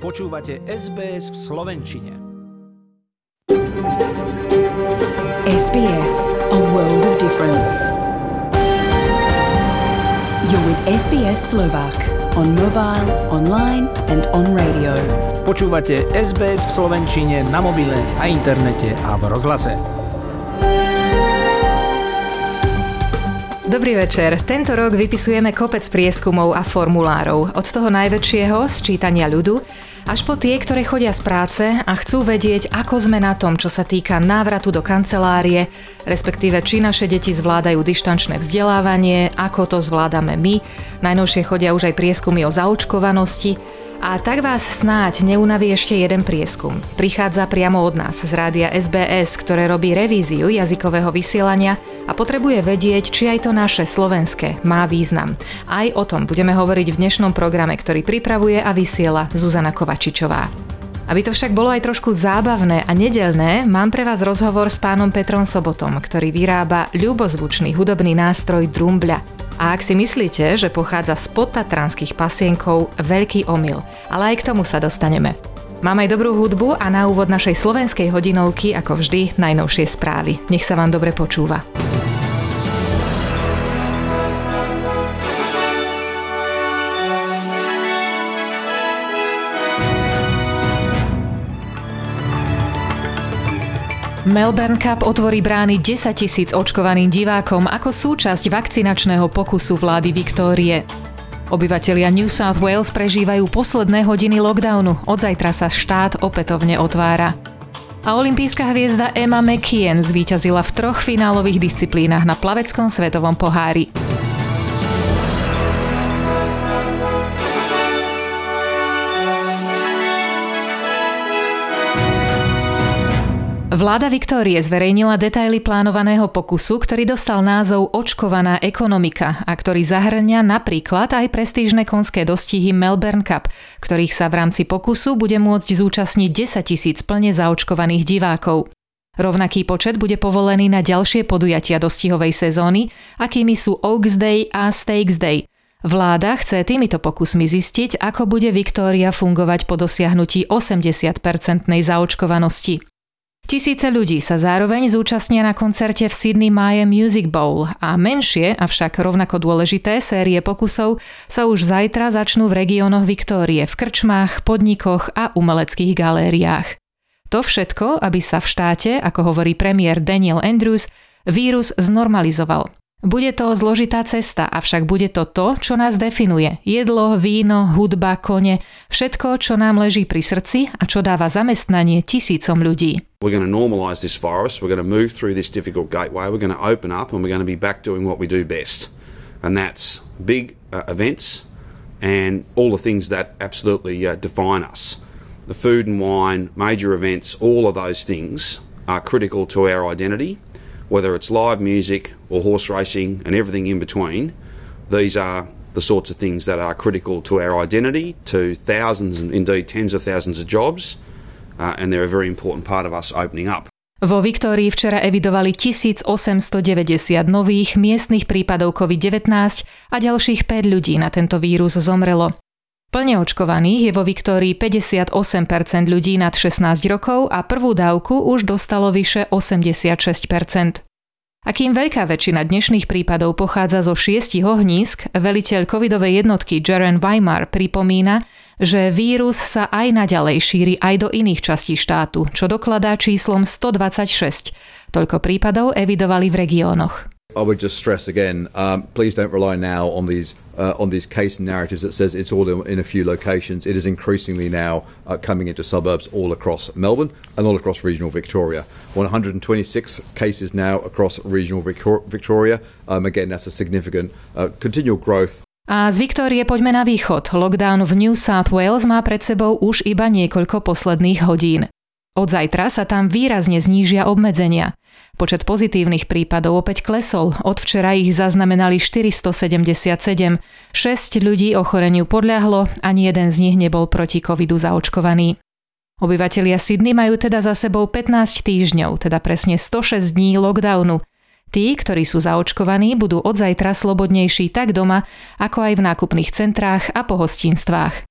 Počúvate SBS v Slovenčine. SBS, a world of difference. You're with SBS Slovak on mobile, online and on radio. Počúvate SBS v Slovenčine na mobile, na internete a v rozhlase. Dobrý večer. Tento rok vypisujeme kopec prieskumov a formulárov. Od toho najväčšieho, z čítania ľudu, až po tie, ktoré chodia z práce a chcú vedieť, ako sme na tom, čo sa týka návratu do kancelárie, respektíve či naše deti zvládajú dištančné vzdelávanie, ako to zvládame my. Najnovšie chodia už aj prieskumy o zaočkovanosti. A tak vás snáď neunaví ešte jeden prieskum. Prichádza priamo od nás z rádia SBS, ktoré robí revíziu jazykového vysielania a potrebuje vedieť, či aj to naše slovenské má význam. Aj o tom budeme hovoriť v dnešnom programe, ktorý pripravuje a vysiela Zuzana Kovačičová. Aby to však bolo aj trošku zábavné a nedelné, mám pre vás rozhovor s pánom Petrom Sobotom, ktorý vyrába ľubozvučný hudobný nástroj Drumbľa. A ak si myslíte, že pochádza z podtatranských pasienkov, veľký omyl. Ale aj k tomu sa dostaneme. Mám aj dobrú hudbu a na úvod našej slovenskej hodinovky, ako vždy, najnovšie správy. Nech sa vám dobre počúva. Melbourne Cup otvorí brány 10 tisíc očkovaným divákom ako súčasť vakcinačného pokusu vlády Viktórie. Obyvatelia New South Wales prežívajú posledné hodiny lockdownu. Od zajtra sa štát opätovne otvára. A olimpijská hviezda Emma McKeon zvíťazila v troch finálových disciplínach na plaveckom svetovom pohári. Vláda Viktórie zverejnila detaily plánovaného pokusu, ktorý dostal názov Očkovaná ekonomika a ktorý zahrňa napríklad aj prestížne konské dostihy Melbourne Cup, ktorých sa v rámci pokusu bude môcť zúčastniť 10 tisíc plne zaočkovaných divákov. Rovnaký počet bude povolený na ďalšie podujatia dostihovej sezóny, akými sú Oaks Day a Stakes Day. Vláda chce týmito pokusmi zistiť, ako bude Viktória fungovať po dosiahnutí 80-percentnej zaočkovanosti. Tisíce ľudí sa zároveň zúčastnia na koncerte v Sydney Maya Music Bowl a menšie, avšak rovnako dôležité série pokusov sa už zajtra začnú v regiónoch Viktórie, v krčmách, podnikoch a umeleckých galériách. To všetko, aby sa v štáte, ako hovorí premiér Daniel Andrews, vírus znormalizoval – bude to zložitá cesta, avšak bude to to, čo nás definuje. Jedlo, víno, hudba, kone, všetko, čo nám leží pri srdci a čo dáva zamestnanie tisícom ľudí. We're going to normalise this virus, we're going to move through this difficult gateway, we're going to open up and we're going to be back doing what we do best. And that's big uh, events and all the things that absolutely uh, define us. The food and wine, major events, all of those things are critical to our identity whether it's live music or horse racing and everything in between, these are the sorts of things that are critical to our identity, to thousands and indeed tens of thousands of jobs, uh, and they're a very important part of us opening up. Vo Viktórii včera evidovali 1890 nových miestnych prípadov COVID-19 a ďalších 5 ľudí na tento vírus zomrelo. Plne očkovaných je vo Viktórii 58% ľudí nad 16 rokov a prvú dávku už dostalo vyše 86%. A kým veľká väčšina dnešných prípadov pochádza zo šiestich ohnízk, veliteľ covidovej jednotky Jaren Weimar pripomína, že vírus sa aj naďalej šíri aj do iných častí štátu, čo dokladá číslom 126. Toľko prípadov evidovali v regiónoch. I would just stress again, um, please don't rely now on these uh, on these case narratives that says it's all in, a few locations. It is increasingly now uh, coming into suburbs all across Melbourne and all across regional Victoria. 126 cases now across regional Victoria. Um, again, that's a significant uh, continual growth A z Viktórie poďme na východ. Lockdown v New South Wales má pred sebou už iba niekoľko posledných hodín. Od zajtra sa tam výrazne znížia obmedzenia. Počet pozitívnych prípadov opäť klesol, od včera ich zaznamenali 477, 6 ľudí ochoreniu podľahlo, ani jeden z nich nebol proti covidu zaočkovaný. Obyvatelia Sydney majú teda za sebou 15 týždňov, teda presne 106 dní lockdownu. Tí, ktorí sú zaočkovaní, budú od zajtra slobodnejší tak doma, ako aj v nákupných centrách a pohostinstvách.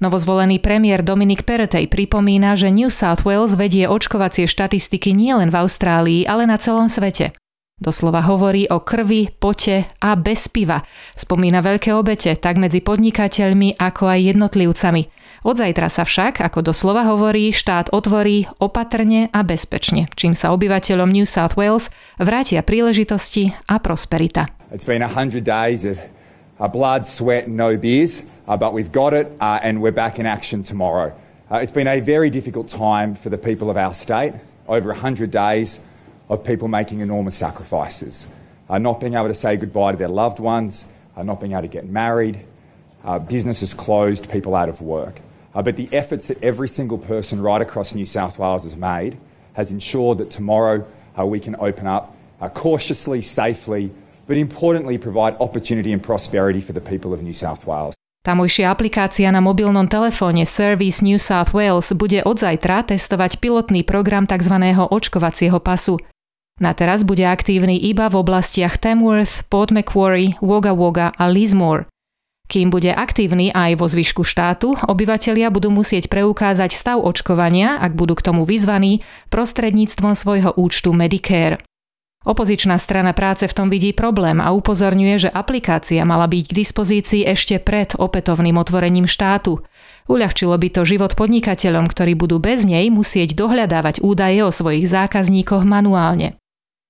Novozvolený premiér Dominic Perrottet pripomína, že New South Wales vedie očkovacie štatistiky nielen v Austrálii, ale na celom svete. Doslova hovorí o krvi, pote a bez piva. Spomína veľké obete tak medzi podnikateľmi ako aj jednotlivcami. Od zajtra sa však, ako doslova hovorí, štát otvorí opatrne a bezpečne, čím sa obyvateľom New South Wales vrátia príležitosti a prosperita. It's been 100 days of blood, sweat no beers. Uh, but we've got it uh, and we're back in action tomorrow. Uh, it's been a very difficult time for the people of our state, over 100 days of people making enormous sacrifices, not being able to say goodbye to their loved ones, not being able to get married, businesses closed, people out of work. but the efforts that every single person right across New South Wales has made has ensured that tomorrow we can open up cautiously, safely, but importantly provide opportunity and prosperity for the people of New South Wales. Tamojšia aplikácia na mobilnom telefóne Service New South Wales bude od zajtra testovať pilotný program tzv. očkovacieho pasu. Na teraz bude aktívny iba v oblastiach Tamworth, Port Macquarie, Wagga Wagga a Lismore. Kým bude aktívny aj vo zvyšku štátu, obyvatelia budú musieť preukázať stav očkovania, ak budú k tomu vyzvaní, prostredníctvom svojho účtu Medicare. Opozičná strana práce v tom vidí problém a upozorňuje, že aplikácia mala byť k dispozícii ešte pred opätovným otvorením štátu. Uľahčilo by to život podnikateľom, ktorí budú bez nej musieť dohľadávať údaje o svojich zákazníkoch manuálne.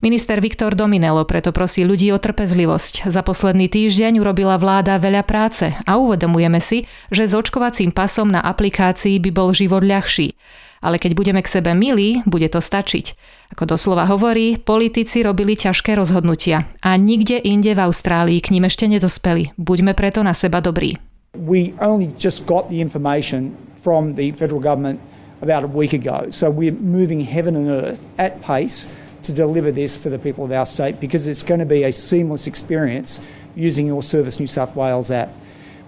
Minister Viktor Dominelo preto prosí ľudí o trpezlivosť. Za posledný týždeň urobila vláda veľa práce a uvedomujeme si, že s očkovacím pasom na aplikácii by bol život ľahší ale keď budeme k sebe milí, bude to stačiť. Ako doslova hovorí, politici robili ťažké rozhodnutia a nikde inde v Austrálii k ním ešte nedospeli. Buďme preto na seba dobrí. We only just got the information from the federal government about a week ago. So we're moving heaven and earth at pace to deliver this for the people of our state because it's going to be a seamless experience using your Service New South Wales app.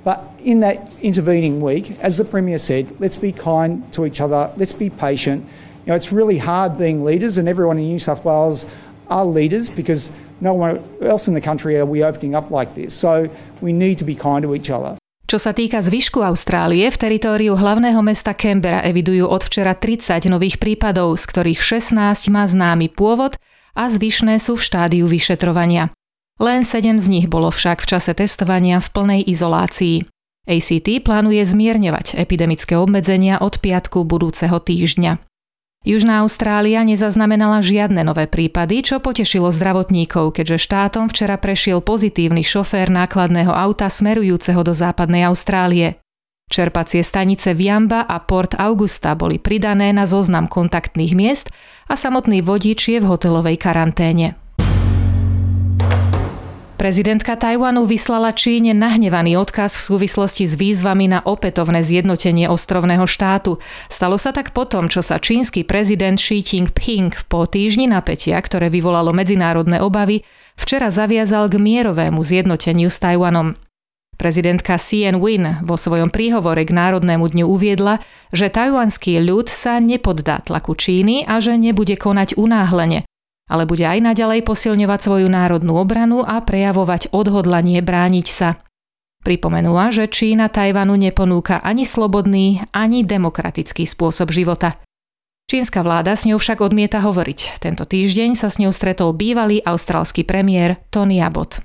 But in that intervening week, as the Premier said, let's be kind to each other, let's be patient. You know, it's really hard being leaders, and everyone in New South Wales are leaders because no one else in the country are we opening up like this. So we need to be kind to each other. Čo sa týka zvyšku Austrálie, v teritóriu hlavného mesta Canberra evidujú od včera 30 nových prípadov, z ktorých 16 má známy pôvod a zvyšné sú v štádiu vyšetrovania. Len 7 z nich bolo však v čase testovania v plnej izolácii. ACT plánuje zmierňovať epidemické obmedzenia od piatku budúceho týždňa. Južná Austrália nezaznamenala žiadne nové prípady, čo potešilo zdravotníkov, keďže štátom včera prešiel pozitívny šofér nákladného auta smerujúceho do západnej Austrálie. Čerpacie stanice Viamba a Port Augusta boli pridané na zoznam kontaktných miest a samotný vodič je v hotelovej karanténe. Prezidentka Tajvanu vyslala Číne nahnevaný odkaz v súvislosti s výzvami na opätovné zjednotenie ostrovného štátu. Stalo sa tak potom, čo sa čínsky prezident Xi Jinping po týždni napätia, ktoré vyvolalo medzinárodné obavy, včera zaviazal k mierovému zjednoteniu s Tajvanom. Prezidentka Sien Win vo svojom príhovore k Národnému dňu uviedla, že tajvanský ľud sa nepoddá tlaku Číny a že nebude konať unáhlene, ale bude aj naďalej posilňovať svoju národnú obranu a prejavovať odhodlanie brániť sa. Pripomenula, že Čína Tajvanu neponúka ani slobodný, ani demokratický spôsob života. Čínska vláda s ňou však odmieta hovoriť. Tento týždeň sa s ňou stretol bývalý austrálsky premiér Tony Abbott.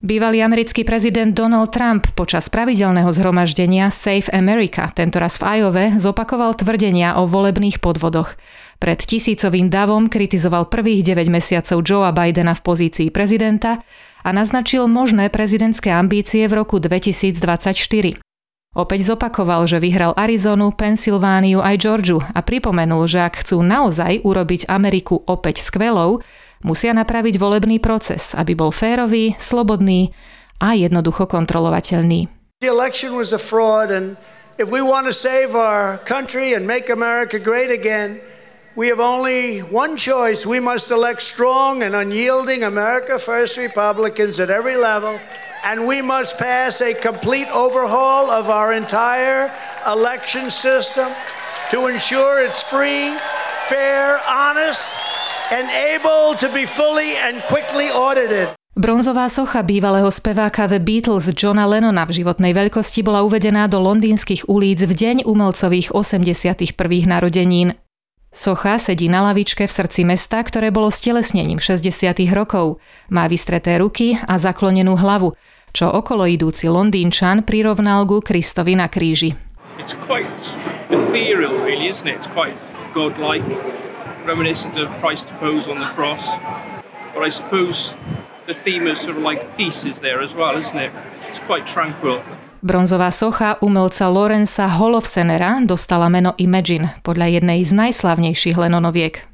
Bývalý americký prezident Donald Trump počas pravidelného zhromaždenia Safe America, tentoraz v Iowa, zopakoval tvrdenia o volebných podvodoch. Pred tisícovým davom kritizoval prvých 9 mesiacov Joea Bidena v pozícii prezidenta a naznačil možné prezidentské ambície v roku 2024. Opäť zopakoval, že vyhral Arizonu, Pensylvániu aj Georgiu a pripomenul, že ak chcú naozaj urobiť Ameriku opäť skvelou, musia napraviť volebný proces, aby bol férový, slobodný a jednoducho kontrolovateľný. The election was a fraud and if we want to save our country and make America great again, we have only one choice. We must elect strong and unyielding America First Republicans at every level, and we must pass a complete overhaul of our entire election system to ensure it's free, fair, honest, and able to be fully and quickly audited. Bronzová socha bývalého speváka The Beatles Johna Lennona v životnej veľkosti bola uvedená do londýnskych ulic v deň umelcových 81. narodenín. Socha sedí na lavičke v srdci mesta, ktoré bolo stelesnením 60. rokov. Má vystreté ruky a zaklonenú hlavu, čo okolo idúci Londýnčan prirovnal ku Kristovi na kríži. It's quite ethereal, really, isn't it? It's quite godlike, reminiscent of Christ's pose on the cross. But I suppose the theme of sort of like peace is there as well, isn't it? It's quite tranquil. Bronzová socha umelca Lorenza Holofsenera dostala meno Imagine podľa jednej z najslavnejších Lennonoviek.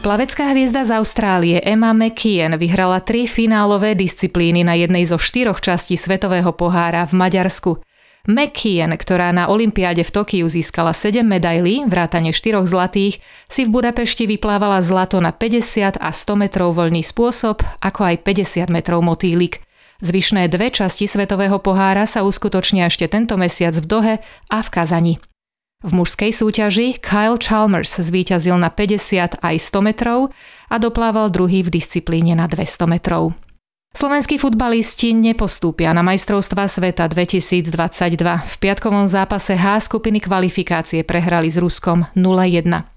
Plavecká hviezda z Austrálie Emma McKeon vyhrala tri finálové disciplíny na jednej zo štyroch častí Svetového pohára v Maďarsku – McKeon, ktorá na Olympiáde v Tokiu získala 7 medailí, vrátane 4 zlatých, si v Budapešti vyplávala zlato na 50 a 100 metrov voľný spôsob, ako aj 50 metrov motýlik. Zvyšné dve časti Svetového pohára sa uskutočnia ešte tento mesiac v Dohe a v Kazani. V mužskej súťaži Kyle Chalmers zvíťazil na 50 aj 100 metrov a doplával druhý v disciplíne na 200 metrov. Slovenskí futbalisti nepostúpia na majstrovstva sveta 2022. V piatkovom zápase H skupiny kvalifikácie prehrali s Ruskom 0-1.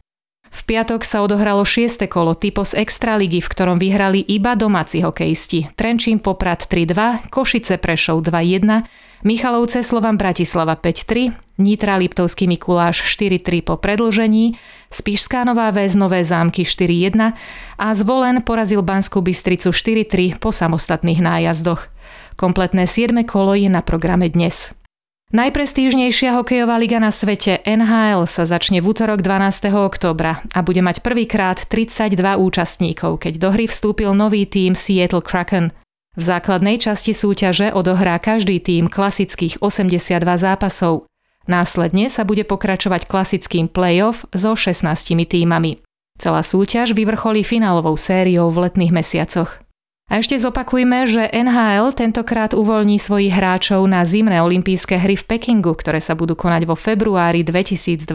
V piatok sa odohralo šieste kolo typos Extraligy, v ktorom vyhrali iba domáci hokejisti. Trenčín Poprad 3-2, Košice Prešov 2-1, Michalovce Slovan Bratislava 5-3, Nitra Liptovský Mikuláš 4-3 po predlžení, Spišská Nová Väz Nové zámky 4-1 a Zvolen porazil Banskú Bystricu 4-3 po samostatných nájazdoch. Kompletné 7. kolo je na programe dnes. Najprestížnejšia hokejová liga na svete NHL sa začne v útorok 12. októbra a bude mať prvýkrát 32 účastníkov, keď do hry vstúpil nový tím Seattle Kraken. V základnej časti súťaže odohrá každý tím klasických 82 zápasov. Následne sa bude pokračovať klasickým playoff so 16 týmami. Celá súťaž vyvrcholí finálovou sériou v letných mesiacoch. A ešte zopakujme, že NHL tentokrát uvoľní svojich hráčov na zimné olympijské hry v Pekingu, ktoré sa budú konať vo februári 2022.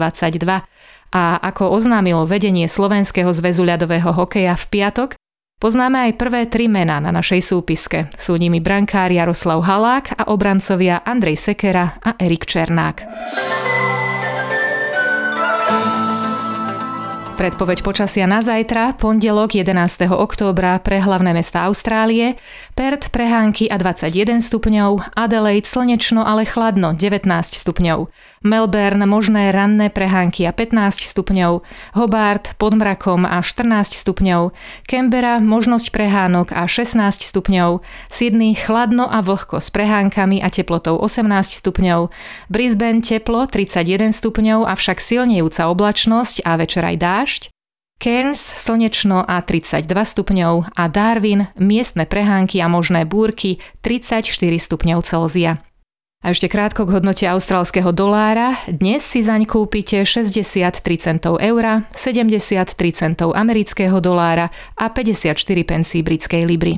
A ako oznámilo vedenie Slovenského zväzu ľadového hokeja v piatok, poznáme aj prvé tri mená na našej súpiske. Sú nimi brankár Jaroslav Halák a obrancovia Andrej Sekera a Erik Černák. Predpoveď počasia na zajtra, pondelok 11. októbra pre hlavné mesta Austrálie, Perth prehánky a 21 stupňov, Adelaide slnečno, ale chladno 19 stupňov, Melbourne možné ranné prehánky a 15 stupňov, Hobart pod mrakom a 14 stupňov, Canberra možnosť prehánok a 16 stupňov, Sydney chladno a vlhko s prehánkami a teplotou 18 stupňov, Brisbane teplo 31 stupňov, avšak silnejúca oblačnosť a večer aj dáž, Cairns slnečno a 32 stupňov a Darwin miestne prehánky a možné búrky 34 stupňov Celzia. A ešte krátko k hodnote austrálskeho dolára. Dnes si zaň kúpite 63 centov eura, 73 centov amerického dolára a 54 pencí britskej libry.